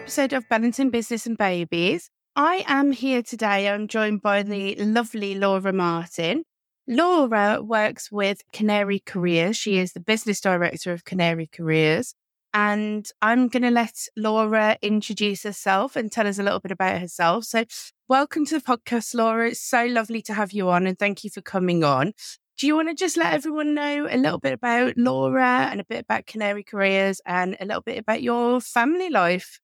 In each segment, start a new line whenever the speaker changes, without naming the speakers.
episode of Balancing Business and Babies. I am here today. I'm joined by the lovely Laura Martin. Laura works with Canary Careers. She is the business director of Canary Careers. And I'm going to let Laura introduce herself and tell us a little bit about herself. So, welcome to the podcast, Laura. It's so lovely to have you on and thank you for coming on. Do you want to just let everyone know a little bit about Laura and a bit about Canary Careers and a little bit about your family life?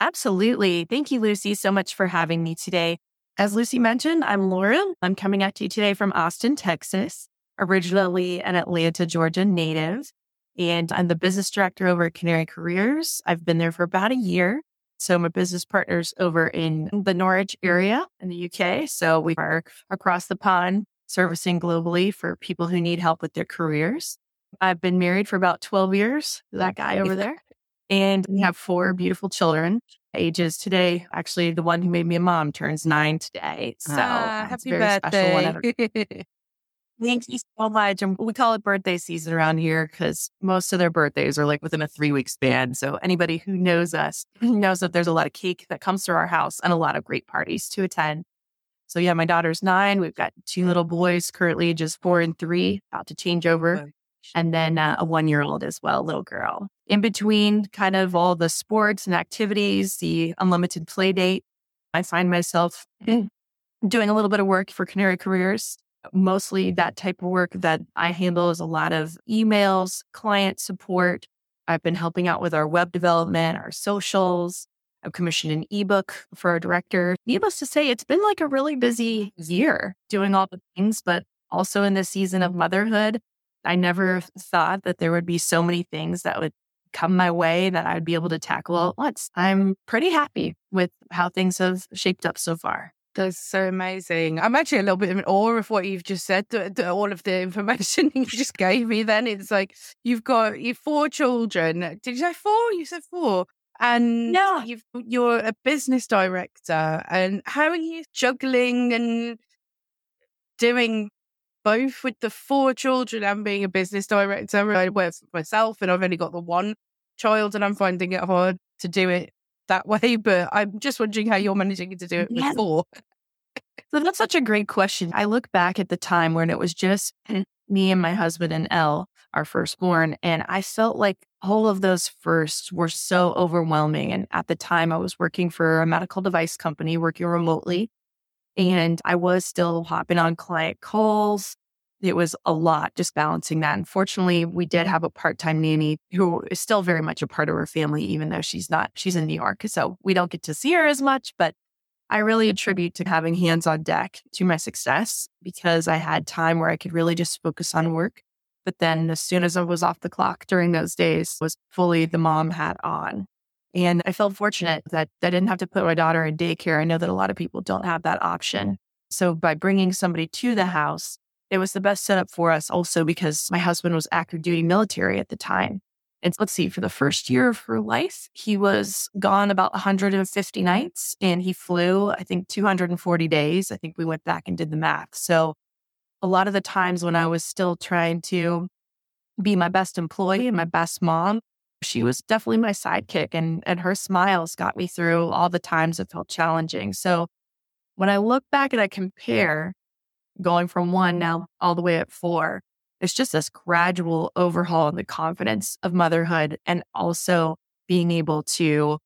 Absolutely. Thank you, Lucy, so much for having me today. As Lucy mentioned, I'm Laura. I'm coming at you today from Austin, Texas, originally an Atlanta, Georgia native. And I'm the business director over at Canary Careers. I've been there for about a year. So my business partners over in the Norwich area in the UK. So we are across the pond servicing globally for people who need help with their careers. I've been married for about 12 years, that guy over there. And we have four beautiful children. Ages today, actually, the one who made me a mom turns nine today. So
Ah, happy
very
birthday.
Thank you so much. And we call it birthday season around here because most of their birthdays are like within a three week span. So anybody who knows us knows that there's a lot of cake that comes to our house and a lot of great parties to attend. So yeah, my daughter's nine. We've got two little boys currently just four and three, about to change over. And then uh, a one year old as well, little girl. In between kind of all the sports and activities, the unlimited play date, I find myself doing a little bit of work for Canary Careers mostly that type of work that I handle is a lot of emails, client support. I've been helping out with our web development, our socials. I've commissioned an ebook for our director. Needless to say, it's been like a really busy year doing all the things, but also in this season of motherhood, I never thought that there would be so many things that would come my way that I'd be able to tackle all at once. I'm pretty happy with how things have shaped up so far.
That's so amazing. I'm actually a little bit in awe of what you've just said, the, the, all of the information you just gave me. Then it's like you've got you four children. Did you say four? You said four. And
Yeah.
you've, you're a business director. And how are you juggling and doing both with the four children and being a business director? I work for myself and I've only got the one child and I'm finding it hard to do it that way. But I'm just wondering how you're managing to do it with
Yeah.
four.
So that's such a great question. I look back at the time when it was just me and my husband and Elle, our firstborn, and I felt like all of those firsts were so overwhelming. And at the time, I was working for a medical device company, working remotely, and I was still hopping on client calls. It was a lot just balancing that. Unfortunately, we did have a part time nanny who is still very much a part of our family, even though she's not, she's in New York. So we don't get to see her as much, but I really attribute to having hands on deck to my success because I had time where I could really just focus on work. But then as soon as I was off the clock during those days was fully the mom hat on. And I felt fortunate that I didn't have to put my daughter in daycare. I know that a lot of people don't have that option. So by bringing somebody to the house, it was the best setup for us also because my husband was active duty military at the time. And let's see, for the first year of her life, he was gone about 150 nights and he flew, I think, 240 days. I think we went back and did the math. So a lot of the times when I was still trying to be my best employee and my best mom, she was definitely my sidekick and, and her smiles got me through all the times it felt challenging. So when I look back and I compare going from one now all the way at four, it's just this gradual overhaul in the confidence of motherhood and also being able to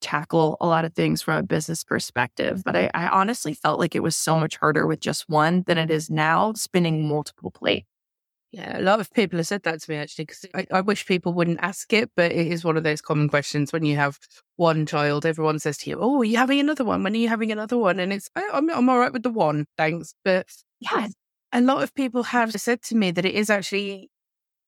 tackle a lot of things from a business perspective. But I, I honestly felt like it was so much harder with just one than it is now spinning multiple plates.
Yeah, a lot of people have said that to me actually, because I, I wish people wouldn't ask it, but it is one of those common questions when you have one child. Everyone says to you, "Oh, are you having another one? When are you having another one?" And it's, I, I'm, I'm all right with the one, thanks. But
Yeah.
a lot of people have said to me that it is actually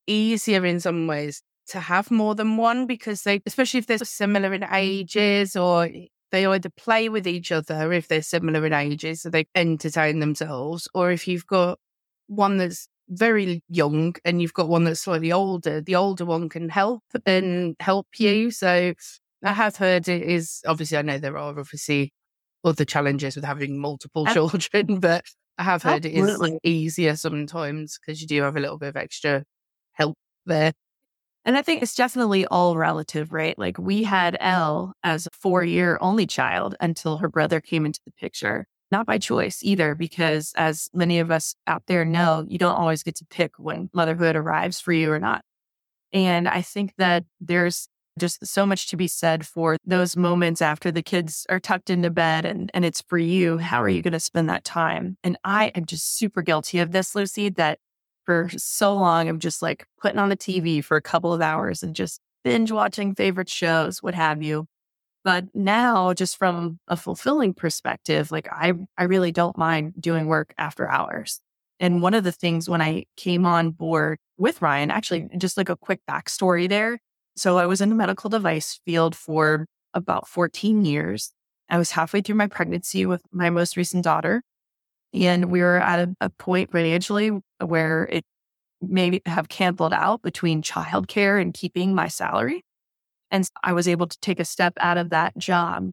easier in some ways to have more than one because they, especially if they're similar in ages or they either play with each other if they're similar in ages, so they entertain themselves, or if you've got one that's very young and you've got one that's slightly older, the older one can help and help mm. you. So I have heard it is obviously I know there are obviously other challenges with having multiple children, but I have heard it is easier sometimes because you do have a little bit of extra help there.
And I think it's definitely all relative, right? Like we had Elle as a four year only child until her brother came into the picture. Not by choice either, because as many of us out there know, you don't always get to pick when motherhood arrives for you or not. And I think that there's just so much to be said for those moments after the kids are tucked into bed and, and it's for you. How are you going to spend that time? And I am just super guilty of this, Lucy, that for so long, I'm just like putting on the TV for a couple of hours and just binge watching favorite shows, what have you. But now, just from a fulfilling perspective, like I, I really don't mind doing work after hours. And one of the things when I came on board with Ryan, actually, just like a quick backstory there. So I was in the medical device field for about 14 years. I was halfway through my pregnancy with my most recent daughter. And we were at a, a point financially where it may have canceled out between childcare and keeping my salary. And I was able to take a step out of that job.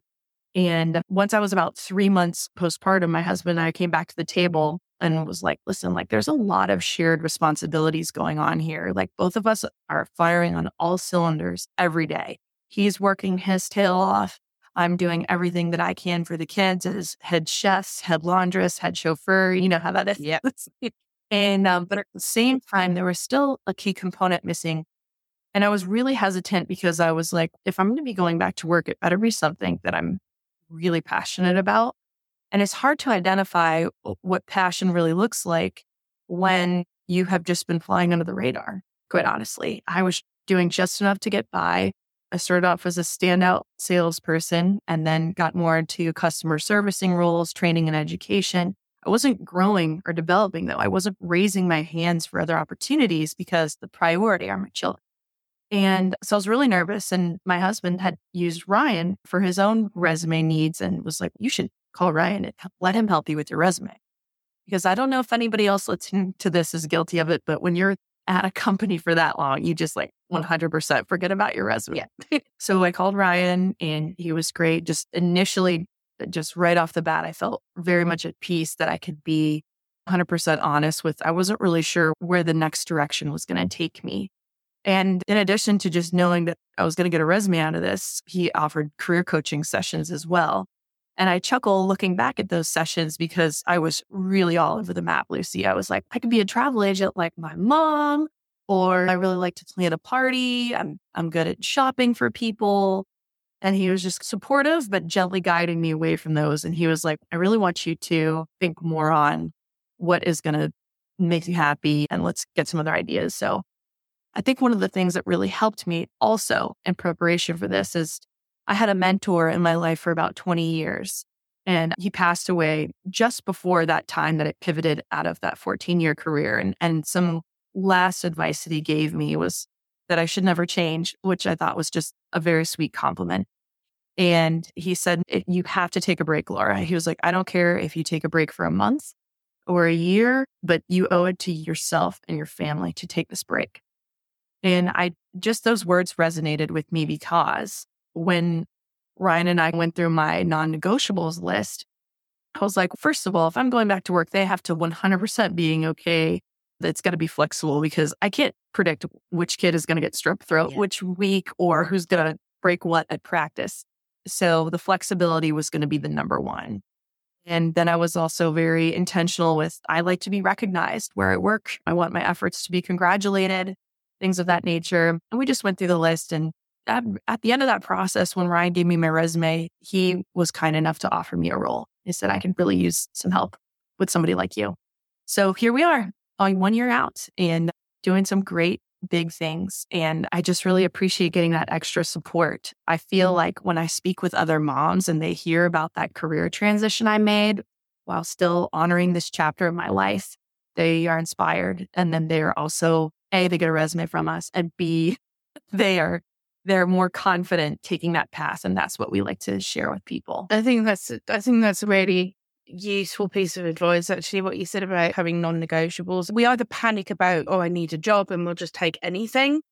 And once I was about three months postpartum, my husband and I came back to the table and was like, listen, like there's a lot of shared responsibilities going on here. Like both of us are firing on all cylinders every day. He's working his tail off. I'm doing everything that I can for the kids as head chefs, head laundress, head chauffeur. You know how that is.
Yeah.
and, um, but at the same time, there was still a key component missing. And I was really hesitant because I was like, if I'm going to be going back to work, it better be something that I'm really passionate about. And it's hard to identify what passion really looks like when you have just been flying under the radar, quite honestly. I was doing just enough to get by. I started off as a standout salesperson and then got more into customer servicing roles, training and education. I wasn't growing or developing though. I wasn't raising my hands for other opportunities because the priority are my children. And so I was really nervous. And my husband had used Ryan for his own resume needs and was like, you should call Ryan and let him help you with your resume. Because I don't know if anybody else listening to this is guilty of it, but when you're at a company for that long, you just like 100% forget about your resume. Yeah. so I called Ryan and he was great. Just initially, uh, just right off the bat, I felt very much at peace that I could be 100% honest with, I wasn't really sure where the next direction was going to take me. And in addition to just knowing that I was going to get a resume out of this, he offered career coaching sessions as well. And I chuckle looking back at those sessions because I was really all over the map, Lucy. I was like, I could be a travel agent like my mom, or I really like to plan a party. I'm I'm good at shopping for people. And he was just supportive, but gently guiding me away from those. And he was like, I really want you to think more on what is going to make you happy and let's get some other ideas. So I think one of the things that really helped me also in preparation for this is I had a mentor in my life for about 20 years. And he passed away just before that time that it pivoted out of that 14 year career. And, and some last advice that he gave me was that I should never change, which I thought was just a very sweet compliment. And he said, eh, You have to take a break, Laura. He was like, I don't care if you take a break for a month or a year, but you owe it to yourself and your family to take this break. And I just those words resonated with me because when Ryan and I went through my non negotiables list, I was like, first of all, if I'm going back to work, they have to 100% being okay. That's got to be flexible because I can't predict which kid is going to get strep throat, yeah. which week, or who's going to break what at practice. So the flexibility was going to be the number one. And then I was also very intentional with I like to be recognized where I work. I want my efforts to be congratulated, things of that nature. And we just went through the list and at, at the end of that process, when Ryan gave me my resume, he was kind enough to offer me a role. He said, I could really use some help with somebody like you. So here we are, only one year out and doing some great big things. And I just really appreciate getting that extra support. I feel mm-hmm. like when I speak with other moms and they hear about that career transition I made while still honoring this chapter of my life, they are inspired. And then they are also, A, they get a resume from us, and B, they are they're more confident taking that path. And that's what we like to share with people.
I think that's, I think that's a really useful piece of advice, actually, what you said about having non negotiables. We either panic about, oh, I need a job and we'll just take anything,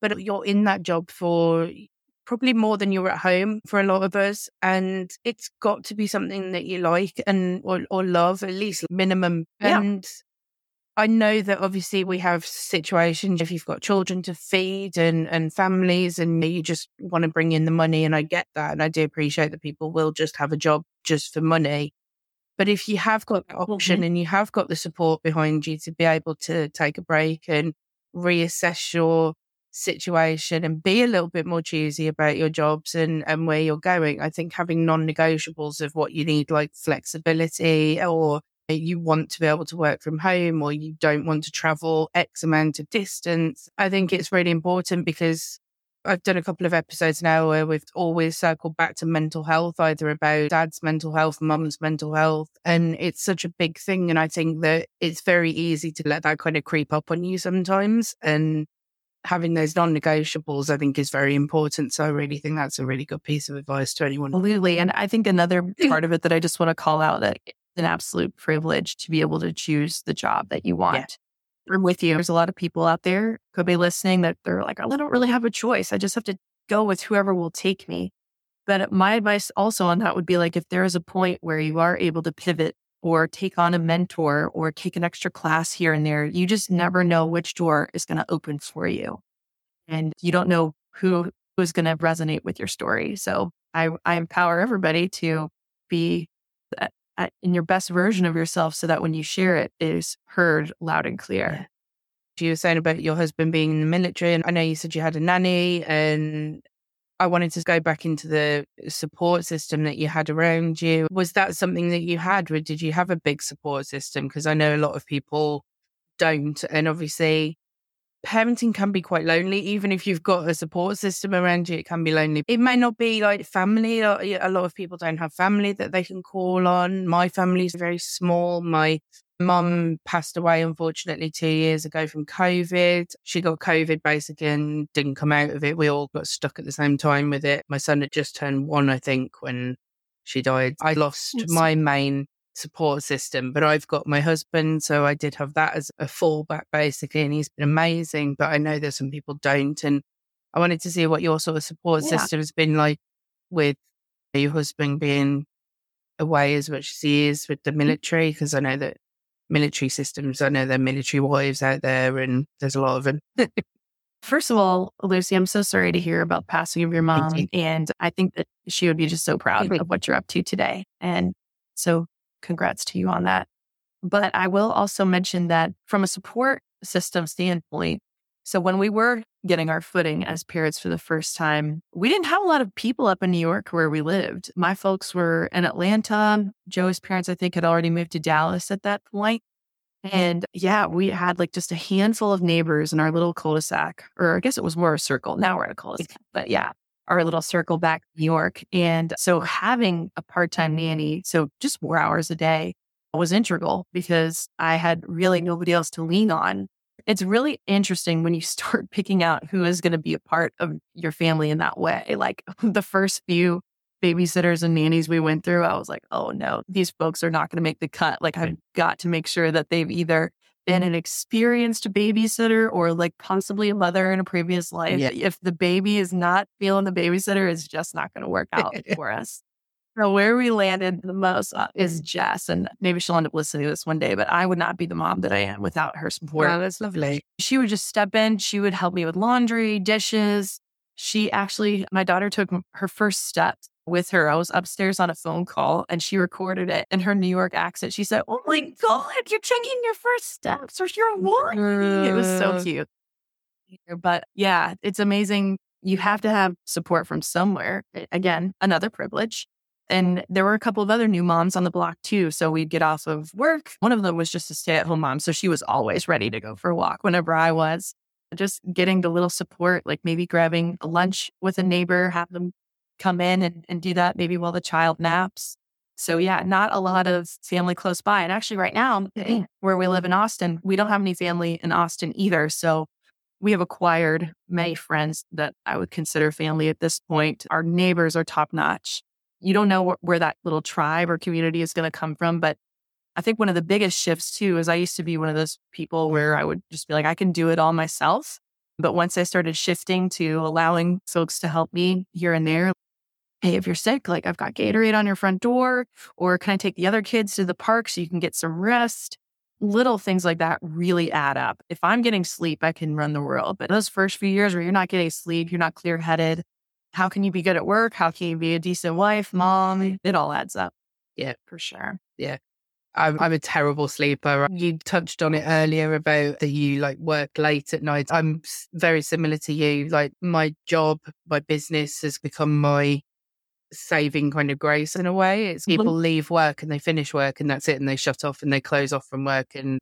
but you're in that job for probably more than you're at home for a lot of us. And it's got to be something that you like and or, or love, at least minimum.
Yeah.
And I know that obviously we have situations if you've got children to feed and, and families and you just want to bring in the money. And I get that. And I do appreciate that people will just have a job just for money. But if you have got that option mm-hmm. and you have got the support behind you to be able to take a break and reassess your situation and be a little bit more choosy about your jobs and, and where you're going, I think having non negotiables of what you need, like flexibility or you want to be able to work from home or you don't want to travel X amount of distance. I think it's really important because I've done a couple of episodes now where we've always circled back to mental health, either about dad's mental health, mum's mental health. And it's such a big thing. And I think that it's very easy to let that kind of creep up on you sometimes. And having those non negotiables, I think, is very important. So I really think that's a really good piece of advice to anyone.
Absolutely. And I think another part of it that I just want to call out that an absolute privilege to be able to choose the job that you want. Yeah. I'm with you. There's a lot of people out there could be listening that they're like, oh, I don't really have a choice. I just have to go with whoever will take me. But my advice also on that would be like, if there is a point where you are able to pivot or take on a mentor or take an extra class here and there, you just never know which door is going to open for you. And you don't know who, who is going to resonate with your story. So I, I empower everybody to be in your best version of yourself so that when you share it, it is heard loud and clear.
You were saying about your husband being in the military, and I know you said you had a nanny, and I wanted to go back into the support system that you had around you. Was that something that you had, or did you have a big support system? Because I know a lot of people don't. And obviously, parenting can be quite lonely, even if you've got a support system around you, it can be lonely. It may not be like family. A lot of people don't have family that they can call on. My family is very small. My mum passed away, unfortunately, two years ago from COVID. She got COVID basically and didn't come out of it. We all got stuck at the same time with it. My son had just turned one, I think, when she died. I lost my main support system. But I've got my husband, so I did have that as a fallback basically, and he's been amazing. But I know there's some people don't, and I wanted to see what your sort of support yeah. system has been like with your husband being away as much as he is with the mm. military, because I know that military systems, I know there are military wives out there, and there's a lot of them.
First of all, Lucy, I'm so sorry to hear about passing of your mom. You. And I think that she would be just so proud of what you're up to today. And so congrats to you on that. But I will also mention that from a support system standpoint, so when we were getting our footing as parents for the first time, we didn't have a lot of people up in New York where we lived. My folks were in Atlanta. Joe's parents, I think, had already moved to Dallas at that point. And yeah, we had like just a handful of neighbors in our little cul-de-sac, or I guess it was more a circle. Now we're at a cul-de-sac, but yeah, our little circle back in New York. And so having a part time nanny, so just four hours a day, was integral because I had really nobody else to lean on. It's really interesting when you start picking out who is going to be a part of your family in that way. Like the first few babysitters and nannies we went through, I was like, oh no, these folks are not going to make the cut. Like I've got to make sure that they've either been an experienced babysitter or like possibly a mother in a previous life. Yeah. If the baby is not feeling the babysitter, it's just not going to work out for us. So where we landed the most uh, is Jess, and maybe she'll end up listening to this one day. But I would not be the mom that I am without her support.
Wow, that's lovely.
She would just step in. She would help me with laundry, dishes. She actually, my daughter took her first steps with her. I was upstairs on a phone call and she recorded it in her New York accent. She said, Oh my God, you're taking your first steps or you're walking. It was so cute. But yeah, it's amazing. You have to have support from somewhere. Again, another privilege. And there were a couple of other new moms on the block too. So we'd get off of work. One of them was just a stay at home mom. So she was always ready to go for a walk whenever I was. Just getting the little support, like maybe grabbing a lunch with a neighbor, have them come in and, and do that maybe while the child naps. So yeah, not a lot of family close by. And actually right now, where we live in Austin, we don't have any family in Austin either. So we have acquired many friends that I would consider family at this point. Our neighbors are top notch. You don't know wh- where that little tribe or community is going to come from, but I think one of the biggest shifts too is I used to be one of those people where I would just be like, I can do it all myself. But once I started shifting to allowing folks to help me here and there, hey, if you're sick, like I've got Gatorade on your front door, or can I take the other kids to the park so you can get some rest? little things like that really add up. If I'm getting sleep, I can run the world. But those first few years where you're not getting sleep, you're not clear headed, how can you be good at work? How can you be a decent wife, mom? Mm-hmm. It all adds up.
Yeah,
for sure.
Yeah. I'm, I'm a terrible sleeper. You touched on it earlier about that you like work late at night. I'm very similar to you. Like my job, my business has become my saving kind of grace in a way. It's people mm-hmm. leave work and they finish work and that's it. And they shut off and they close off from work and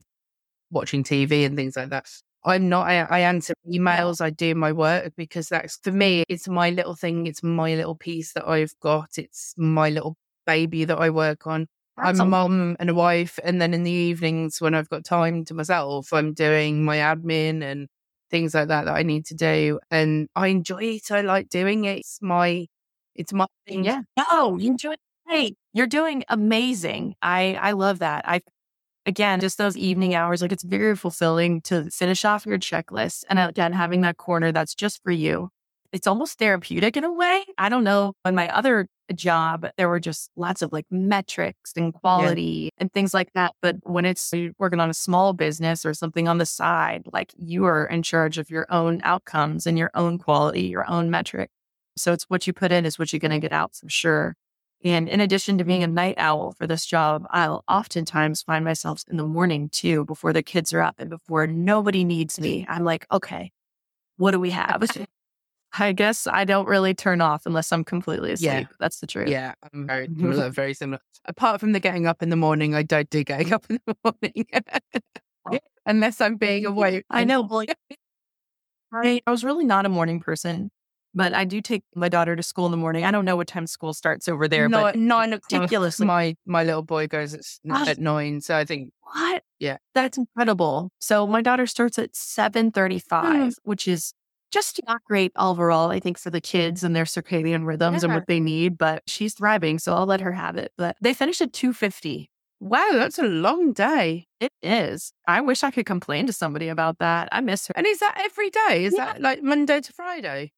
watching TV and things like that. I'm not, I, I answer emails, I do my work because that's for me, it's my little thing. It's my little piece that I've got. It's my little baby that I work on. That's I'm a mum and a wife. And then in the evenings when I've got time to myself, I'm doing my admin and things like that that I need to do. And I enjoy it. I like doing it. It's my it's my.
Yeah. No, you're doing great. You're doing amazing. I I love that. I again, just those evening hours, like it's very fulfilling to finish off your checklist. And uh, again, having that corner that's just for you. It's almost therapeutic in a way. I don't know. In my other job, there were just lots of like metrics and quality yeah. and things like that. But when it's working on a small business or something on the side, like you are in charge of your own outcomes and your own quality, your own metric. So it's what you put in is what you're going to get out for sure. And in addition to being a night owl for this job, I'll oftentimes find myself in the morning too, before the kids are up and before nobody needs me. I'm like, okay, what do we have? I guess I don't really turn off unless I'm completely asleep. Yeah. That's the truth.
Yeah, I'm very mm-hmm. similar, very similar. Apart from the getting up in the morning, I don't do getting up in the morning unless I'm being awake.
I know. I was really not a morning person. But I do take my daughter to school in the morning. I don't know what time school starts over there, no, but
nine o'clock. My my little boy goes at, ah. at nine, so I think
what?
Yeah,
that's incredible. So my daughter starts at seven thirty-five, mm. which is just not great overall. I think for the kids and their circadian rhythms yeah. and what they need, but she's thriving, so I'll let her have it. But they finish at two fifty.
Wow, that's a long day.
It is. I wish I could complain to somebody about that. I miss her.
And is that every day? Is yeah. that like Monday to Friday?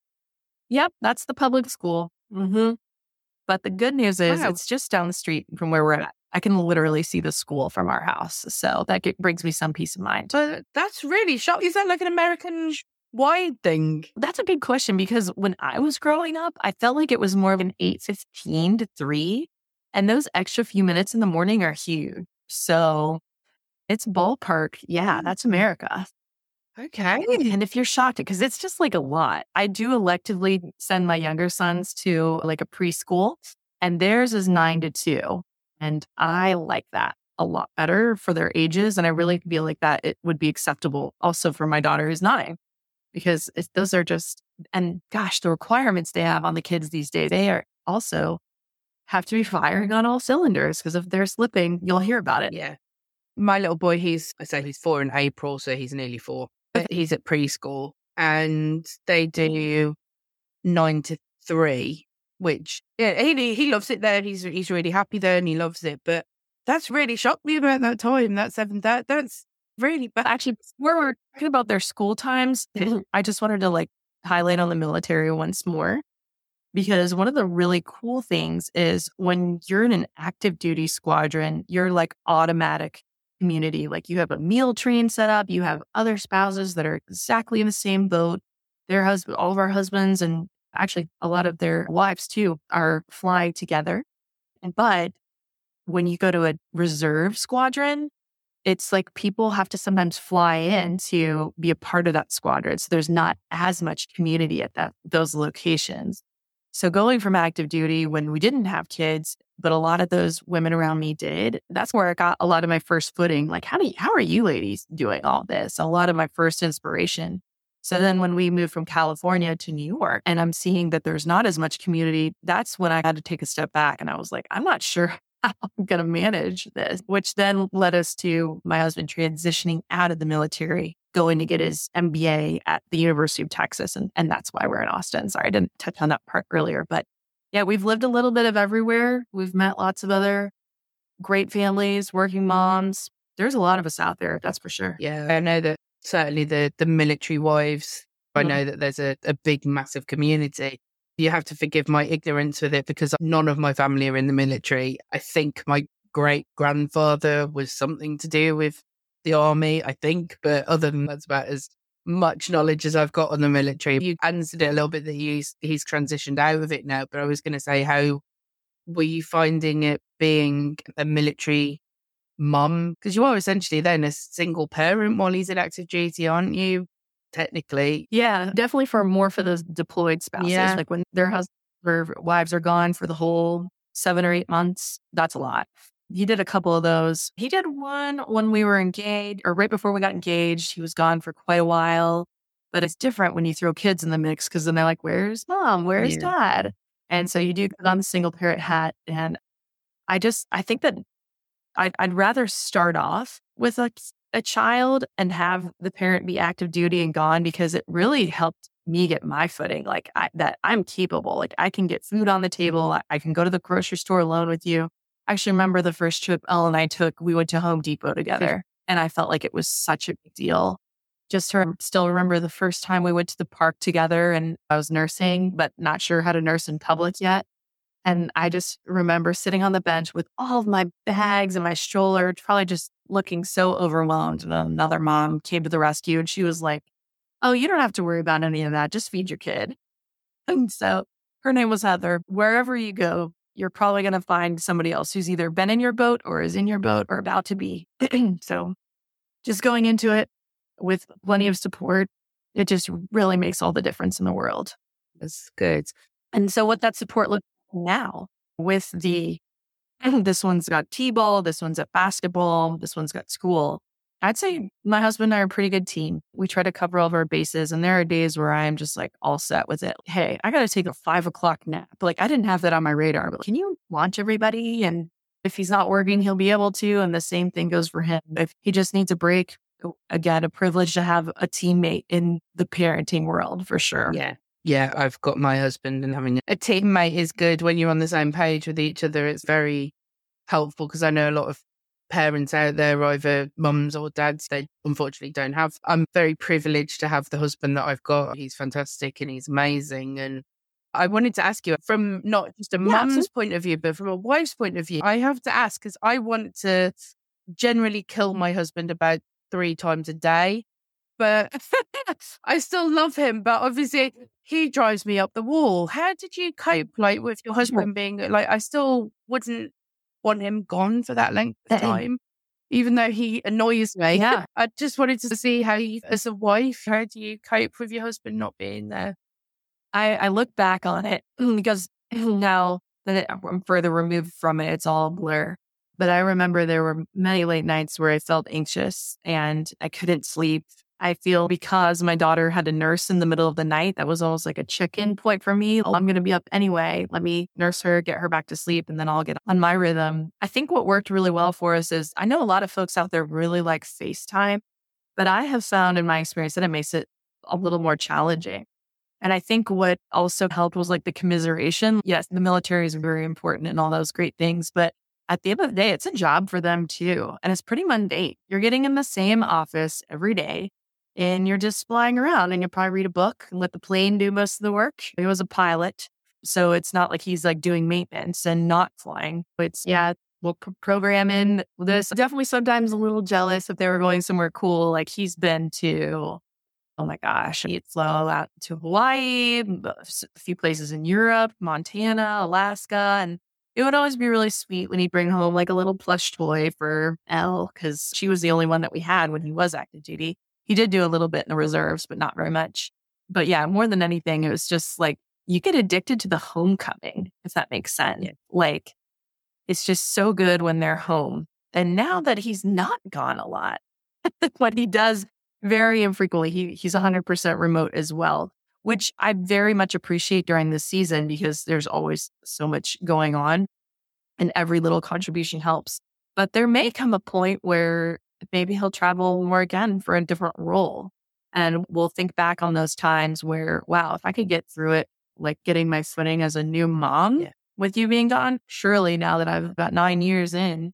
Yep, that's the public school. Mm-hmm. But the good news is wow. it's just down the street from where we're at. I can literally see the school from our house. So that get, brings me some peace of mind.
So that's really shocking. Is that like an American wide thing?
That's a big question because when I was growing up, I felt like it was more of an 8.15 to 3. And those extra few minutes in the morning are huge. So it's ballpark. Yeah, that's America.
Okay.
And if you're shocked, because it's just like a lot, I do electively send my younger sons to like a preschool, and theirs is nine to two. And I like that a lot better for their ages. And I really feel like that it would be acceptable also for my daughter who's nine, because those are just, and gosh, the requirements they have on the kids these days, they are also have to be firing on all cylinders because if they're slipping, you'll hear about it.
Yeah. My little boy, he's, I say he's four in April, so he's nearly four he's at preschool and they do nine to three, which yeah, he he loves it there. He's he's really happy there and he loves it. But that's really shocked me about that time. That seven that that's really bad.
Actually, where we're talking about their school times, I just wanted to like highlight on the military once more. Because one of the really cool things is when you're in an active duty squadron, you're like automatic community. Like you have a meal train set up, you have other spouses that are exactly in the same boat. Their husband, all of our husbands, and actually a lot of their wives too, are flying together. And but when you go to a reserve squadron, it's like people have to sometimes fly in to be a part of that squadron. So there's not as much community at that those locations. So going from active duty when we didn't have kids, but a lot of those women around me did, that's where I got a lot of my first footing. Like, how do you, how are you ladies doing all this? A lot of my first inspiration. So then when we moved from California to New York and I'm seeing that there's not as much community, that's when I had to take a step back and I was like, I'm not sure how I'm going to manage this, which then led us to my husband transitioning out of the military going to get his MBA at the University of Texas. And, and that's why we're in Austin. Sorry, I didn't touch on that part earlier. But yeah, we've lived a little bit of everywhere. We've met lots of other great families, working moms. There's a lot of us out there, that's for sure.
Yeah, I know that certainly the the military wives, I mm-hmm. know that there's a, a big, massive community. You have to forgive my ignorance with it because none of my family are in the military. I think my great grandfather was something to do with the army, I think. But other than that's about as much knowledge as I've got on the military. You answered it a little bit that he's he's transitioned out of it now. But I was going to say, how were you finding it being a military mum? Because you are essentially then a single parent while he's in active duty, aren't you? Technically,
yeah, definitely for more for the deployed spouses. Yeah. Like when their husbands or wives are gone for the whole seven or eight months, that's a lot. He did a couple of those. He did one when we were engaged or right before we got engaged. He was gone for quite a while. But it's different when you throw kids in the mix because then they're like, where's mom? Where's yeah. dad? And so you do put on the single parent hat. And I just, I think that I'd, I'd rather start off with a, a child and have the parent be active duty and gone because it really helped me get my footing. Like I, that I'm capable. Like I can get food on the table. I, I can go to the grocery store alone with you. I actually remember the first trip Elle and I took, we went to Home Depot together and I felt like it was such a big deal. Just to mm-hmm. still remember the first time we went to the park together and I was nursing, but not sure how to nurse in public yet. And I just remember sitting on the bench with all of my bags and my stroller, probably just looking so overwhelmed. And another mom came to the rescue and she was like, Oh, you don't have to worry about any of that. Just feed your kid. And so her name was Heather. Wherever you go, you're probably going to find somebody else who's either been in your boat or is in your boat or about to be. so just going into it with plenty of support, it just really makes all the difference in the world.
That's good.
And so what that support looks like now with the this one's got T-ball, this one's at basketball, this one's got school. I'd say my husband and I are a pretty good team. We try to cover all of our bases, and there are days where I'm just like all set with it. Hey, I got to take a five o'clock nap. Like I didn't have that on my radar. But can you launch everybody? And if he's not working, he'll be able to. And the same thing goes for him. If he just needs a break, oh, again, a privilege to have a teammate in the parenting world for sure.
Yeah. Yeah, I've got my husband, and having a teammate is good when you're on the same page with each other. It's very helpful because I know a lot of parents out there, either mums or dads, they unfortunately don't have. I'm very privileged to have the husband that I've got. He's fantastic and he's amazing. And I wanted to ask you from not just a yeah, mum's point of view, but from a wife's point of view, I have to ask because I want to generally kill my husband about three times a day. But I still love him. But obviously, he drives me up the wall. How did you cope, like, with your husband being like? I still wouldn't want him gone for that length of time, even though he annoys me.
Yeah.
I just wanted to see how you, as a wife, how do you cope with your husband not being there?
I, I look back on it because now that I'm further removed from it, it's all blur. But I remember there were many late nights where I felt anxious and I couldn't sleep. I feel because my daughter had a nurse in the middle of the night, that was almost like a chicken point for me. Oh, I'm going to be up anyway. Let me nurse her, get her back to sleep, and then I'll get on my rhythm. I think what worked really well for us is I know a lot of folks out there really like FaceTime, but I have found in my experience that it makes it a little more challenging. And I think what also helped was like the commiseration. Yes, the military is very important and all those great things, but at the end of the day, it's a job for them too. And it's pretty mundane. You're getting in the same office every day and you're just flying around and you'll probably read a book and let the plane do most of the work. He was a pilot. So it's not like he's like doing maintenance and not flying. It's, yeah, we'll p- program in this. Definitely sometimes a little jealous if they were going somewhere cool. Like he's been to, oh my gosh, he'd flow out to Hawaii, a few places in Europe, Montana, Alaska. And it would always be really sweet when he'd bring home like a little plush toy for Elle because she was the only one that we had when he was active duty. He did do a little bit in the reserves, but not very much. But yeah, more than anything, it was just like you get addicted to the homecoming, if that makes sense. Yeah. Like it's just so good when they're home. And now that he's not gone a lot, what he does very infrequently, he, he's 100% remote as well, which I very much appreciate during this season because there's always so much going on and every little contribution helps. But there may come a point where maybe he'll travel more again for a different role. And we'll think back on those times where, wow, if I could get through it, like getting my footing as a new mom yeah. with you being gone, surely now that I've about nine years in,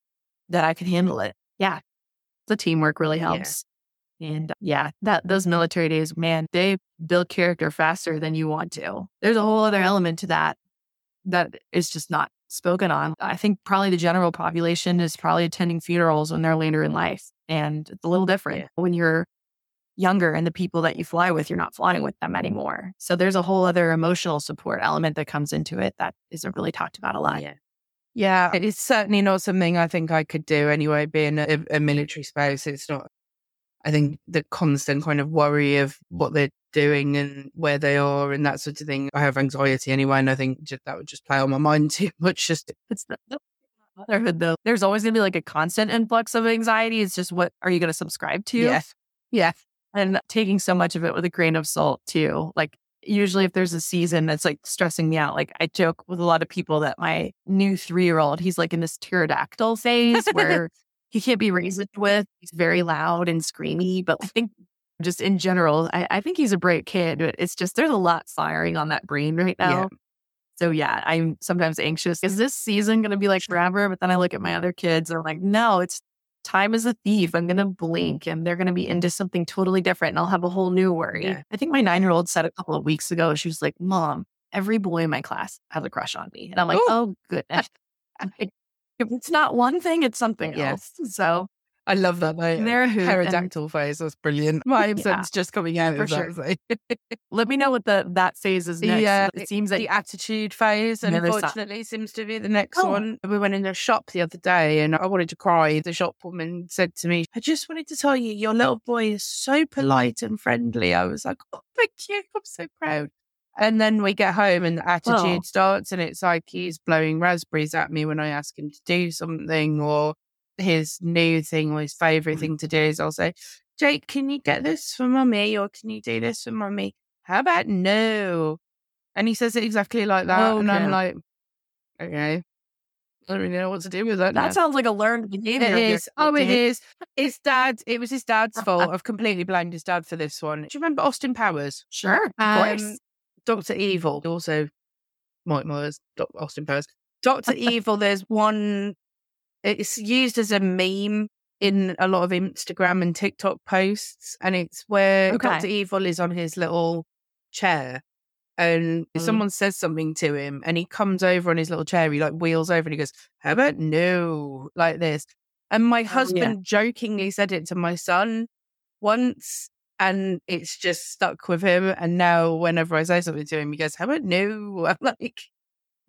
that I can handle it. Yeah. The teamwork really helps. Yeah. And yeah, that those military days, man, they build character faster than you want to. There's a whole other element to that that is just not spoken on. I think probably the general population is probably attending funerals when they're later in life. And it's a little different yeah. when you're younger and the people that you fly with, you're not flying with them anymore. So there's a whole other emotional support element that comes into it that isn't really talked about a lot.
Yeah. Yeah, it's certainly not something I think I could do anyway, being a, a military spouse. It's not, I think the constant kind of worry of what they're doing and where they are and that sort of thing. I have anxiety anyway, and I think just, that would just play on my mind too much. Just
it's the, motherhood though. There's always going to be like a constant influx of anxiety. It's just what are you going to subscribe to?
Yes.
Yeah and taking so much of it with a grain of salt too. Like usually if there's a season that's like stressing me out, like I joke with a lot of people that my new three year old, he's like in this pterodactyl phase where he can't be reasoned with. He's very loud and screamy, but I think just in general, I, I think he's a bright kid, but it's just there's a lot firing on that brain right now. Yeah. So yeah, I'm sometimes anxious. Is this season going to be like forever? But then I look at my other kids, and I'm like, no, it's time is a thief. I'm going to blink and they're going to be into something totally different and I'll have a whole new worry. Yeah. I think my nine year old said a couple of weeks ago, she was like, Mom, every boy in my class has a crush on me. And I'm like, Ooh. Oh, goodness. if it's not one thing, it's something else. So
I love that. Though. They're pterodactyl phase. That's brilliant. My yeah, just coming out for sure.
Let me know what the that phase is next. Yeah,
it seems that the attitude phase, and unfortunately, seems to be the next oh. one. We went in a shop the other day, and I wanted to cry. The shop woman said to me, "I just wanted to tell you, your little boy is so polite and friendly." I was like, "Oh, thank you. I'm so proud." And then we get home and the attitude oh. starts, and it's like he's blowing raspberries at me when I ask him to do something, or his new thing or his favorite mm. thing to do is I'll say, Jake, can you get this for mummy or can you do this for mummy? How about no? And he says it exactly like that. Oh, okay. And I'm like, okay. I don't really know what to do with that.
That now. sounds like a learned behavior.
It is. Oh, it is. His dad, it was his dad's fault. I've completely blamed his dad for this one. Do you remember Austin Powers?
Sure. Of um, course.
Dr. Evil, also Mike Myers, Austin Powers. Dr. Evil, there's one it's used as a meme in a lot of Instagram and TikTok posts, and it's where okay. Doctor Evil is on his little chair, and mm. someone says something to him, and he comes over on his little chair. He like wheels over and he goes, "How about no?" Like this. And my husband oh, yeah. jokingly said it to my son once, and it's just stuck with him. And now, whenever I say something to him, he goes, "How about no?" I'm like,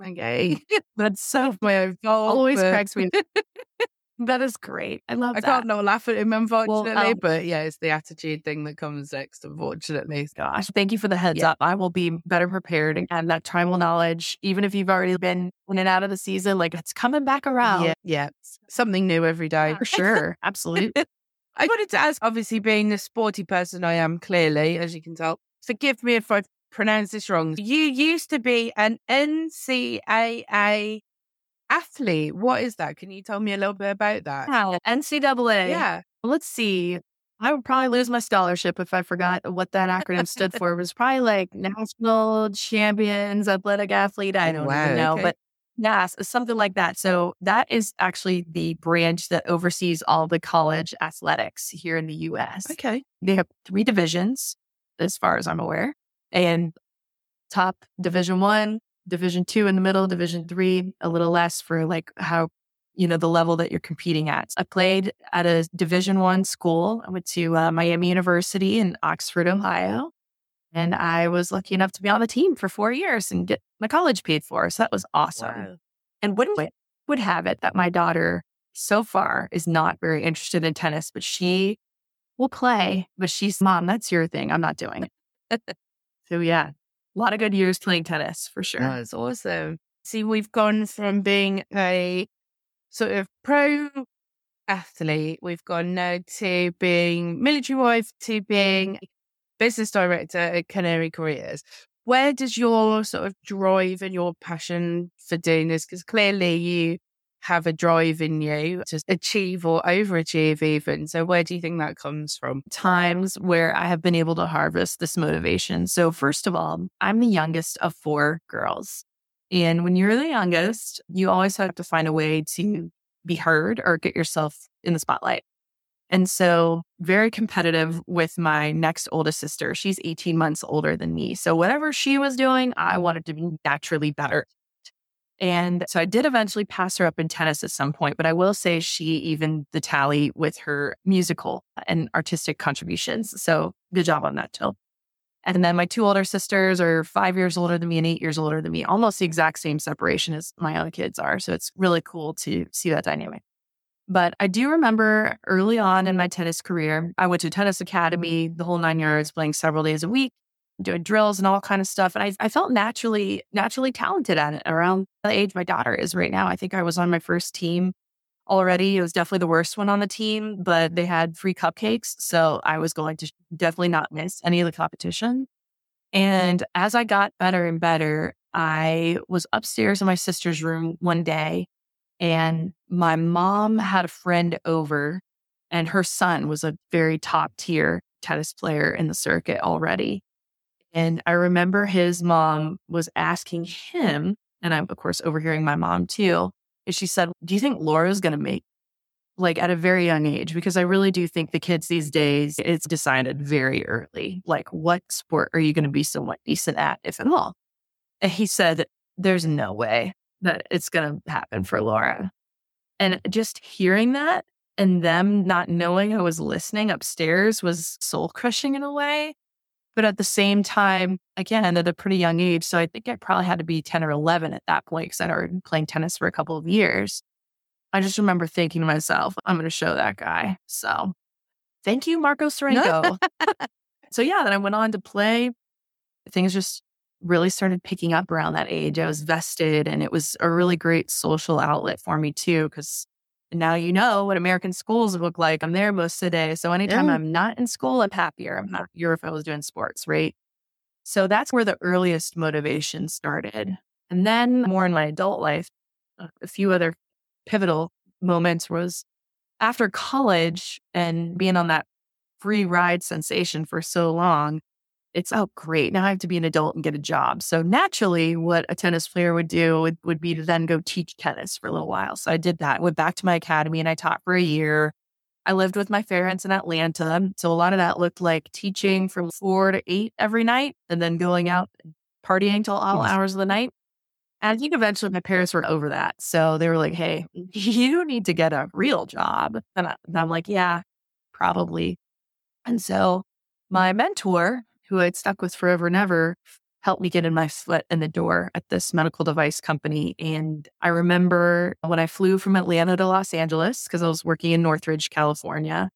Okay.
That's so
my own fault.
Always but... cracks me. that is great. I love
I
that.
can't not laugh at him, unfortunately. Well, um, but yeah, it's the attitude thing that comes next, unfortunately.
Gosh, thank you for the heads yeah. up. I will be better prepared and that tribal knowledge, even if you've already been in and out of the season, like it's coming back around.
Yeah. Yeah. Something new every day.
For sure. Absolutely.
I wanted to ask, obviously, being the sporty person I am, clearly, as you can tell, forgive me if I've pronounce this wrong. You used to be an NCAA athlete. What is that? Can you tell me a little bit about that?
Yeah, NCAA.
Yeah.
let's see. I would probably lose my scholarship if I forgot what that acronym stood for. It was probably like National Champions Athletic Athlete. I oh, don't wow, even know, okay. but yes, something like that. So that is actually the branch that oversees all the college athletics here in the U.S.
Okay.
They have three divisions, as far as I'm aware and top division one, division two in the middle, division three, a little less for like how, you know, the level that you're competing at. I played at a division one school. I went to uh, Miami University in Oxford, Ohio. And I was lucky enough to be on the team for four years and get my college paid for. So that was awesome. Wow. And wouldn't would have it that my daughter so far is not very interested in tennis, but she will play. But she's, mom, that's your thing. I'm not doing it. So yeah, a lot of good years playing tennis for sure.
That's awesome. See, we've gone from being a sort of pro athlete, we've gone now to being military wife, to being business director at Canary Careers. Where does your sort of drive and your passion for doing this? Because clearly you have a drive in you to achieve or overachieve, even. So, where do you think that comes from?
Times where I have been able to harvest this motivation. So, first of all, I'm the youngest of four girls. And when you're the youngest, you always have to find a way to be heard or get yourself in the spotlight. And so, very competitive with my next oldest sister. She's 18 months older than me. So, whatever she was doing, I wanted to be naturally better. And so I did eventually pass her up in tennis at some point, but I will say she even the tally with her musical and artistic contributions. So good job on that, Jill. And then my two older sisters are five years older than me and eight years older than me, almost the exact same separation as my own kids are. So it's really cool to see that dynamic. But I do remember early on in my tennis career, I went to tennis academy, the whole nine yards, playing several days a week, doing drills and all kind of stuff. And I, I felt naturally, naturally talented at it around the age my daughter is right now. I think I was on my first team already. It was definitely the worst one on the team, but they had free cupcakes. So I was going to definitely not miss any of the competition. And as I got better and better, I was upstairs in my sister's room one day and my mom had a friend over and her son was a very top tier tennis player in the circuit already. And I remember his mom was asking him, and I'm of course overhearing my mom too, is she said, Do you think Laura's going to make like at a very young age? Because I really do think the kids these days, it's decided very early. Like, what sport are you going to be somewhat decent at, if at all? And he said, There's no way that it's going to happen for Laura. And just hearing that and them not knowing I was listening upstairs was soul crushing in a way. But at the same time, again, at a pretty young age. So I think I probably had to be 10 or 11 at that point because I'd already been playing tennis for a couple of years. I just remember thinking to myself, I'm going to show that guy. So thank you, Marco Serenko. so yeah, then I went on to play. Things just really started picking up around that age. I was vested and it was a really great social outlet for me too, because now you know what American schools look like. I'm there most of the day. So anytime yeah. I'm not in school, I'm happier. I'm happier if I was doing sports, right? So that's where the earliest motivation started. And then more in my adult life, a few other pivotal moments was after college and being on that free ride sensation for so long, it's oh great now i have to be an adult and get a job so naturally what a tennis player would do would, would be to then go teach tennis for a little while so i did that went back to my academy and i taught for a year i lived with my parents in atlanta so a lot of that looked like teaching from four to eight every night and then going out partying till all hours of the night and I think eventually my parents were over that. So they were like, hey, you need to get a real job. And, I, and I'm like, yeah, probably. And so my mentor, who I'd stuck with forever and ever, helped me get in my foot in the door at this medical device company. And I remember when I flew from Atlanta to Los Angeles, because I was working in Northridge, California,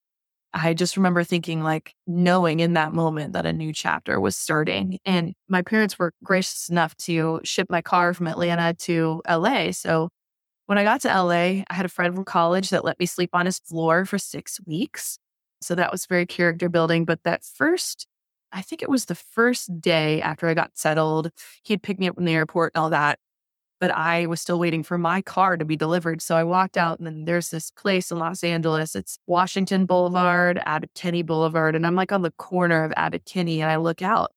I just remember thinking, like, knowing in that moment that a new chapter was starting. And my parents were gracious enough to ship my car from Atlanta to LA. So when I got to LA, I had a friend from college that let me sleep on his floor for six weeks. So that was very character building. But that first I think it was the first day after I got settled. He had picked me up from the airport and all that. But I was still waiting for my car to be delivered. So I walked out and then there's this place in Los Angeles. It's Washington Boulevard, Abbot Boulevard. And I'm like on the corner of Abbot and I look out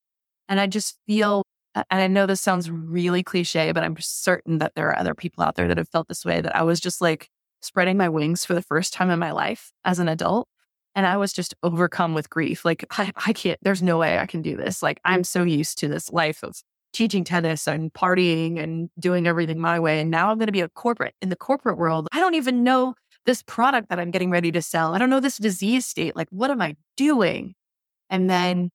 and I just feel, and I know this sounds really cliche, but I'm certain that there are other people out there that have felt this way that I was just like spreading my wings for the first time in my life as an adult. And I was just overcome with grief. Like, I, I can't, there's no way I can do this. Like, I'm so used to this life of teaching tennis and partying and doing everything my way. And now I'm going to be a corporate in the corporate world. I don't even know this product that I'm getting ready to sell. I don't know this disease state. Like, what am I doing? And then,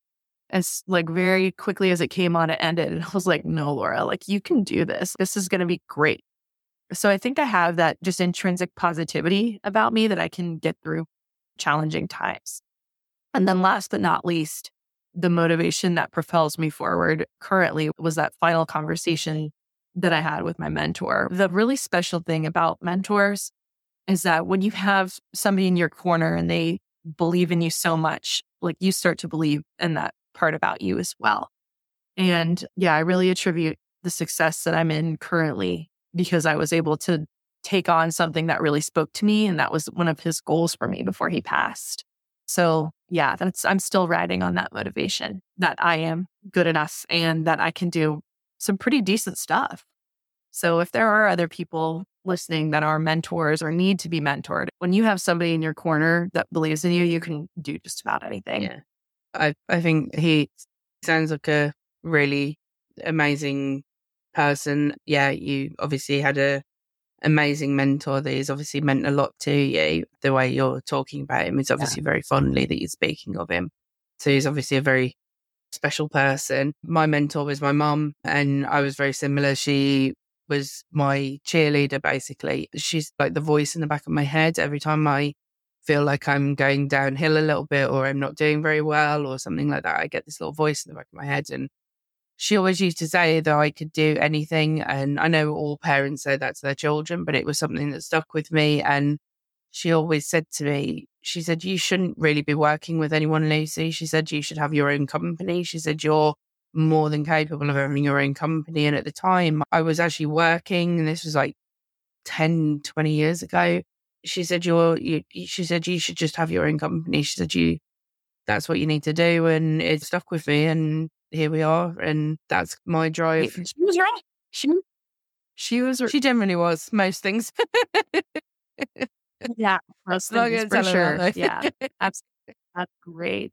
as like very quickly as it came on, it ended. And I was like, no, Laura, like, you can do this. This is going to be great. So I think I have that just intrinsic positivity about me that I can get through challenging times. And then last but not least, the motivation that propels me forward currently was that final conversation that I had with my mentor. The really special thing about mentors is that when you have somebody in your corner and they believe in you so much, like you start to believe in that part about you as well. And yeah, I really attribute the success that I'm in currently because I was able to take on something that really spoke to me. And that was one of his goals for me before he passed. So yeah, that's, I'm still riding on that motivation that I am good enough and that I can do some pretty decent stuff. So if there are other people listening that are mentors or need to be mentored, when you have somebody in your corner that believes in you, you can do just about anything.
Yeah. I, I think he sounds like a really amazing
person, yeah, you obviously had a amazing mentor that has obviously meant a lot to you. The way you're talking about him is obviously yeah. very fondly that you're speaking of him. So he's obviously a very special person. My mentor was my mum, and I was very similar. She was my cheerleader, basically. She's like the voice in the back of my head every time I feel like I'm going downhill a little bit or I'm not doing very well or something like that. I get this little voice in the back of my head and she always used to say that I could do anything. And I know all parents say that to their children, but it was something that stuck with me. And she always said to me, she said, You shouldn't really be working with anyone, Lucy. She said, You should have your own company. She said, You're more than capable of having your own company. And at the time, I was actually working, and this was like 10, 20 years ago. She said, You're, you, she said, You should just have your own company. She said, You, that's what you need to do. And it stuck with me. And here we are, and that's my drive.
She was right. She she was.
She generally was most things.
yeah, most things for sure. yeah, that's that's great.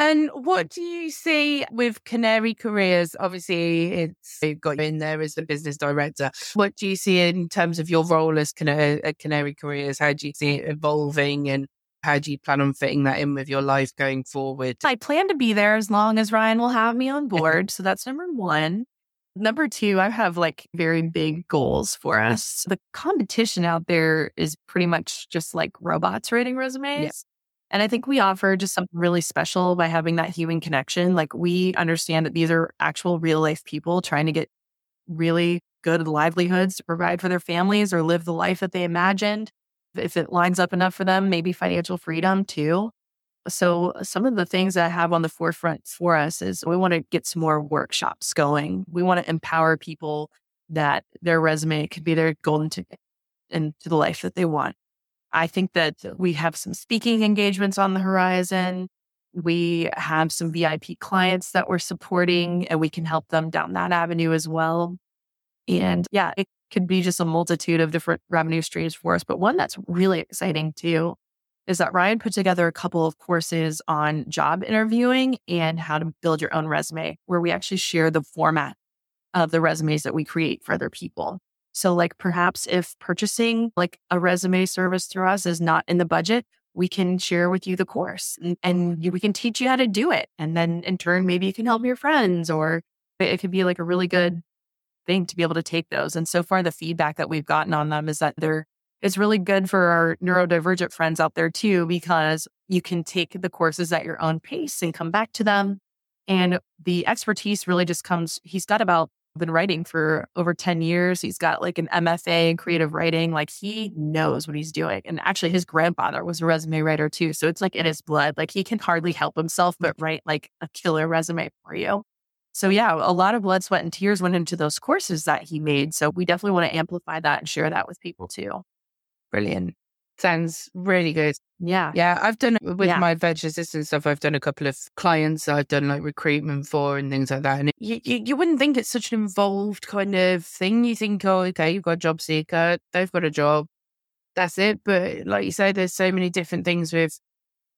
And what do you see with Canary Careers? Obviously, it's you've got you in there as the business director. What do you see in terms of your role as Canary, at uh, Canary Careers? How do you see it evolving and how do you plan on fitting that in with your life going forward?
I plan to be there as long as Ryan will have me on board. so that's number one. Number two, I have like very big goals for us. The competition out there is pretty much just like robots writing resumes. Yeah. And I think we offer just something really special by having that human connection. Like we understand that these are actual real life people trying to get really good livelihoods to provide for their families or live the life that they imagined if it lines up enough for them, maybe financial freedom too. So, some of the things that I have on the forefront for us is we want to get some more workshops going. We want to empower people that their resume could be their golden ticket into the life that they want. I think that we have some speaking engagements on the horizon. We have some VIP clients that we're supporting, and we can help them down that avenue as well. And yeah, could be just a multitude of different revenue streams for us. But one that's really exciting too is that Ryan put together a couple of courses on job interviewing and how to build your own resume, where we actually share the format of the resumes that we create for other people. So, like perhaps if purchasing like a resume service through us is not in the budget, we can share with you the course and, and we can teach you how to do it. And then in turn, maybe you can help your friends or it could be like a really good thing to be able to take those. And so far, the feedback that we've gotten on them is that they're it's really good for our neurodivergent friends out there too, because you can take the courses at your own pace and come back to them. And the expertise really just comes, he's got about been writing for over 10 years. He's got like an MFA in creative writing. Like he knows what he's doing. And actually his grandfather was a resume writer too. So it's like in his blood. Like he can hardly help himself but write like a killer resume for you. So, yeah, a lot of blood, sweat, and tears went into those courses that he made. So, we definitely want to amplify that and share that with people too.
Brilliant. Sounds really good.
Yeah.
Yeah. I've done uh, with yeah. my virtual assistant stuff, I've done a couple of clients I've done like recruitment for and things like that. And you, you, you wouldn't think it's such an involved kind of thing. You think, oh, okay, you've got a job seeker, they've got a job, that's it. But like you say, there's so many different things with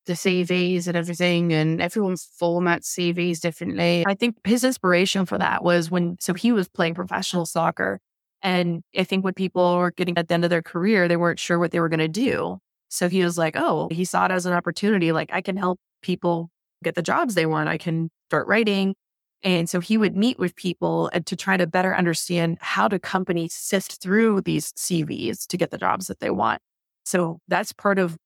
the CVs and everything, and everyone formats CVs differently.
I think his inspiration for that was when, so he was playing professional soccer. And I think when people were getting at the end of their career, they weren't sure what they were going to do. So he was like, oh, he saw it as an opportunity. Like, I can help people get the jobs they want. I can start writing. And so he would meet with people and to try to better understand how do companies sift through these CVs to get the jobs that they want. So that's part of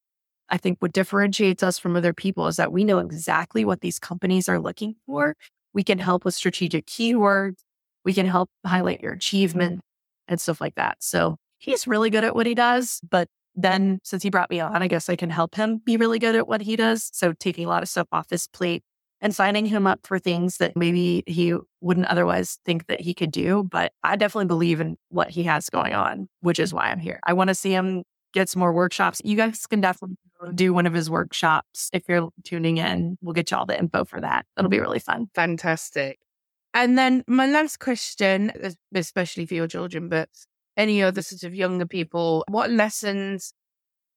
I think what differentiates us from other people is that we know exactly what these companies are looking for. We can help with strategic keywords. We can help highlight your achievement and stuff like that. So he's really good at what he does. But then since he brought me on, I guess I can help him be really good at what he does. So taking a lot of stuff off his plate and signing him up for things that maybe he wouldn't otherwise think that he could do. But I definitely believe in what he has going on, which is why I'm here. I want to see him get some more workshops. You guys can definitely do one of his workshops if you're tuning in. We'll get you all the info for that. It'll be really fun.
Fantastic. And then my last question, especially for your children, but any other sort of younger people, what lessons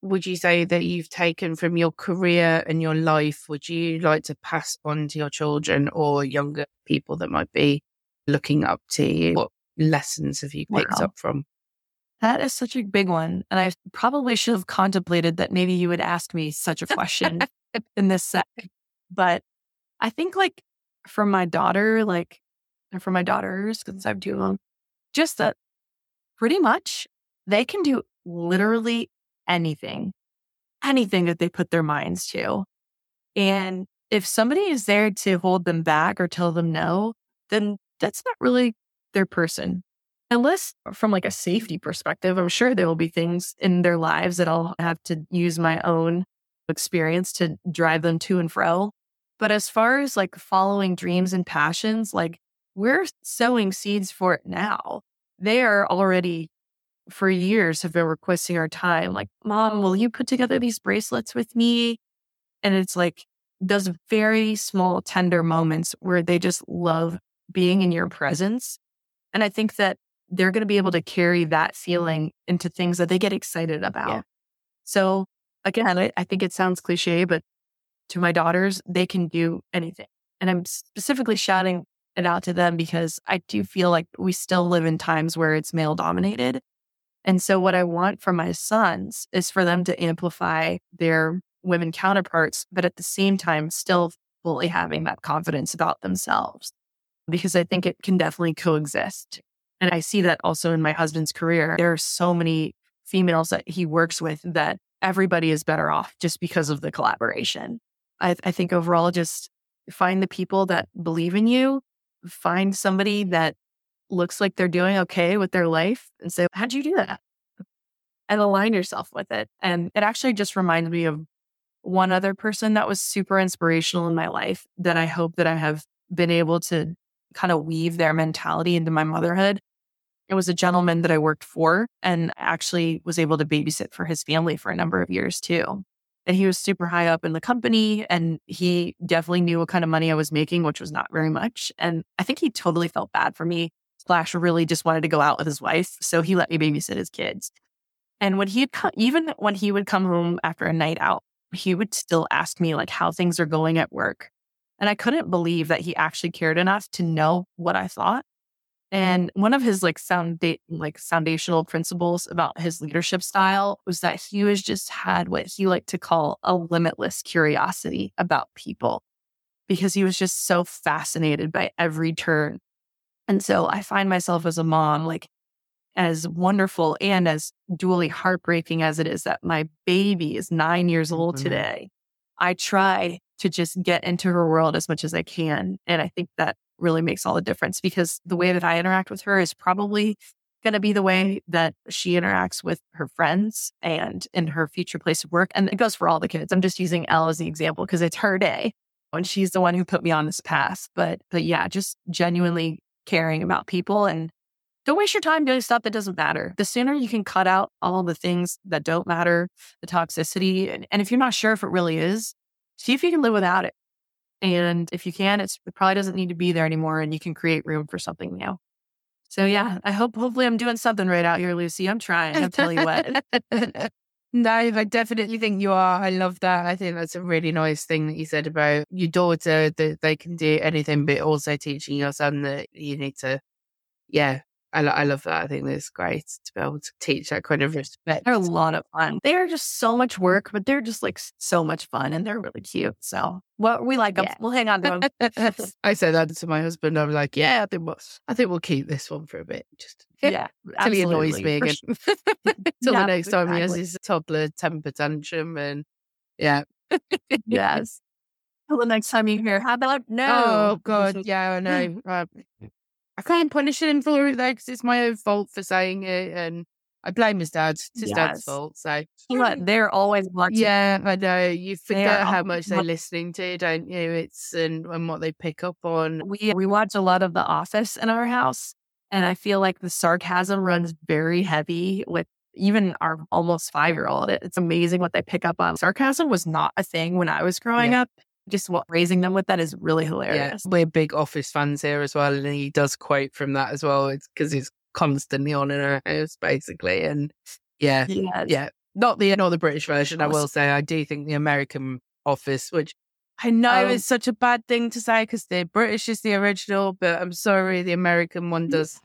would you say that you've taken from your career and your life would you like to pass on to your children or younger people that might be looking up to you? What lessons have you picked
Wow.
up from?
That is such a big one. And I probably should have contemplated that maybe you would ask me such a question in this set. But I think, like, for my daughter, like, and for my daughters, because I have two of them, just that pretty much they can do literally anything, anything that they put their minds to. And if somebody is there to hold them back or tell them no, then that's not really their person. Unless uh, from like a safety perspective, I'm sure there will be things in their lives that I'll have to use my own experience to drive them to and fro. But as far as like following dreams and passions, like we're sowing seeds for it now. They are already for years have been requesting our time. Like, mom, will you put together these bracelets with me? And it's like those very small, tender moments where they just love being in your presence. And I think that they're going to be able to carry that feeling into things that they get excited about.
Yeah.
So again, I, I think it sounds cliche, but to my daughters, they can do anything. And I'm specifically shouting it out to them because I do feel like we still live in times where it's male dominated. And so what I want for my sons is for them to amplify their women counterparts, but at the same time, still fully having that confidence about themselves. Because I think it can definitely coexist. And I see that also in my husband's career. There are so many females that he works with that everybody is better off just because of the collaboration. I, I think overall, just find the people that believe in you, find somebody that looks like they're doing okay with their life and say, How'd you do that? And align yourself with it. And it actually just reminds me of one other person that was super inspirational in my life that I hope that I have been able to kind of weave their mentality into my motherhood. It was a gentleman that I worked for and actually was able to babysit for his family for a number of years too. And he was super high up in the company and he definitely knew what kind of money I was making, which was not very much. And I think he totally felt bad for me. Slash really just wanted to go out with his wife. So he let me babysit his kids. And when he'd come, even when he would come home after a night out, he would still ask me like how things are going at work. And I couldn't believe that he actually cared enough to know what I thought. And one of his like sound like foundational principles about his leadership style was that he was just had what he liked to call a limitless curiosity about people because he was just so fascinated by every turn. And so I find myself as a mom, like as wonderful and as dually heartbreaking as it is that my baby is nine years old
Mhm.
today. I try to just get into her world as much as I can. And I think that really makes all the difference because the way that I interact with her is probably going to be the way that she interacts with her friends and in her future place of work. And it goes for all the kids. I'm just using Elle as the example because it's her day and she's the one who put me on this path. But, but yeah, just genuinely caring about people and don't waste your time doing stuff that doesn't matter. The sooner you can cut out all the things that don't matter, the toxicity, and, and if you're not sure if it really is, see if you can live without it. And if you can, it's, it probably doesn't need to be there anymore and you can create room for something new. So yeah, I hope hopefully I'm doing something right out here, Lucy. I'm trying. I'll tell you what.
no, I definitely think you are. I love that. I think that's a really nice thing that you said about your daughter that they can do anything, but also teaching your son that you need to, yeah. I, lo- I love that. I think that's great to be able to teach that kind of respect.
They're a lot of fun. They're just so much work, but they're just like so much fun and they're really cute. So well, we like them.
Yeah.
We'll hang on to them.
I said that to my husband. I'm like, yeah, I think we'll, I think we'll keep this one for a bit, just
yeah.
till he annoys me again.
sure.
till
Yeah,
the next time he has his toddler temper tantrum, and yeah.
Yes. Till the next time you hear, how about oh, no?
Oh God, yeah, I know. I can't punish him for it though because it's my own fault for saying it, and I blame his dad. It's his dad's fault. So
But they're always watching.
yeah, I know. You forget how much they're listening to, don't you? It's and, and what they pick up on.
We we watch a lot of The Office in our house, and I feel like the sarcasm runs very heavy with even our almost five year old. It's amazing what they pick up on. Sarcasm was not a thing when I was growing
Yeah.
up. Just what raising them with that is really
Yeah,
hilarious.
we're big Office fans here as well, and he does quote from that as well. It's because it's constantly on in our house, basically, and yeah,
Yes.
yeah. Not the not the British version, I will say. I do think the American Office, which I know
um
is such a bad thing to say because the British is the original, but I'm sorry, the American one does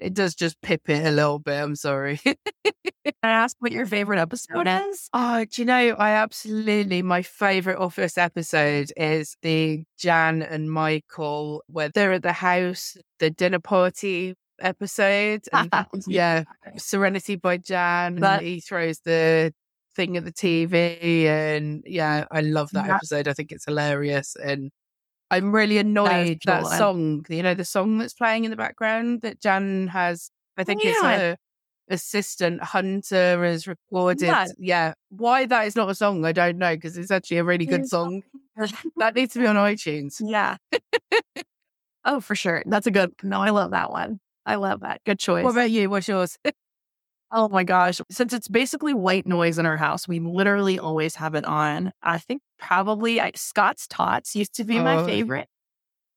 It does just pip it a little bit. I'm sorry.
Can I ask what your favorite episode is?
Oh, do you know, I absolutely, my favorite Office episode is the Jan and Michael, where they're at the house, the dinner party episode. And, yeah, Serenity by Jan.
That-
he throws the thing at the TV. And yeah, I love that
Yeah.
episode. I think it's hilarious. And I'm really annoyed that,
one.
song, you know, the song that's playing in the background that Jan has, I think it's
Yeah.
her assistant Hunter has recorded.
Yeah.
Yeah. Why that is not a song, I don't know, because it's actually a really good song. That needs to be on iTunes.
Yeah. oh, for sure. That's a good. No, I love that one. I love that. Good choice.
What about you? What's yours?
oh my gosh. Since it's basically white noise in our house, we literally always have it on. I think probably I, Scott's Tots used to be my
Oh.
favorite.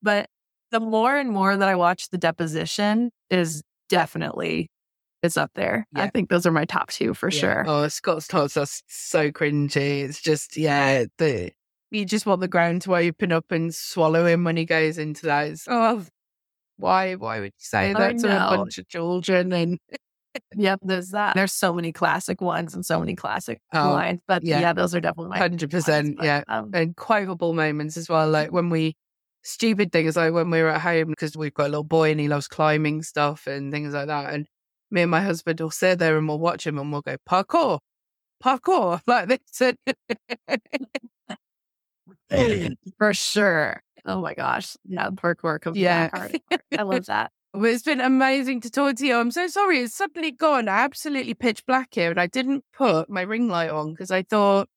But the more and more that I watch the deposition is definitely is up there. I think those are my top two for
Yeah.
sure.
Oh, Scott's Tots are so cringy. It's just, yeah, the you just want the ground to open up and swallow him when he goes into that. It's, oh, why? Why would you say
I
that to a bunch of children? And
Yep, there's that. There's so many classic ones and so many classic
Oh,
lines. But
yeah.
yeah. those are definitely
hundred percent, yeah.
um,
and quotable moments as well. Like when we stupid things like when we were at home because we've got a little boy and he loves climbing stuff and things like that. And me and my husband will sit there and we'll watch him and we'll go parkour, parkour like this.
For sure. Oh my gosh. Yeah, parkour comes
Yeah.
I love that.
But it's been amazing to talk to you. I'm so sorry. It's suddenly gone absolutely pitch black here. And I didn't put my ring light on because I thought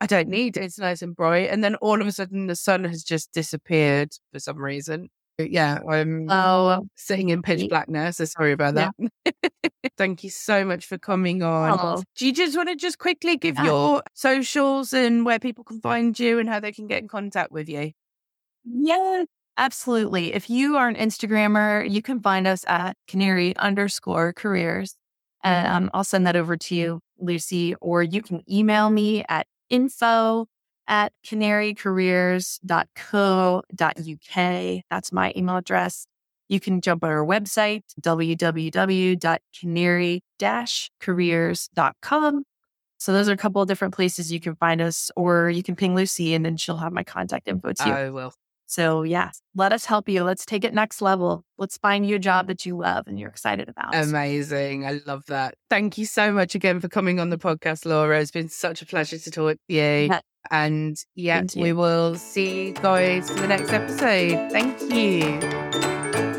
I don't need it. It's nice and bright. And then all of a sudden the sun has just disappeared for some reason. But yeah, I'm
Oh,
sitting in pitch black now. So sorry about that. Thank you so much for coming on.
Oh.
Do you just want to just quickly give
Yeah.
your socials and where people can find you and how they can get in contact with you?
yeah, absolutely. If you are an Instagrammer, you can find us at canary underscore careers. And um, I'll send that over to you, Lucy, or you can email me at info at canarycareers.co.uk. That's my email address. You can jump on our website, www.canary-careers.com. So those are a couple of different places you can find us, or you can ping Lucy and then she'll have my contact info too.
I will.
So yes, let us help you. Let's take it next level. Let's find you a job that you love and you're excited about.
Amazing. I love that. Thank you so much again for coming on the podcast, Laura. It's been such a pleasure to talk to you.
Yeah.
And yeah, we will see you guys for the next episode. Thank you.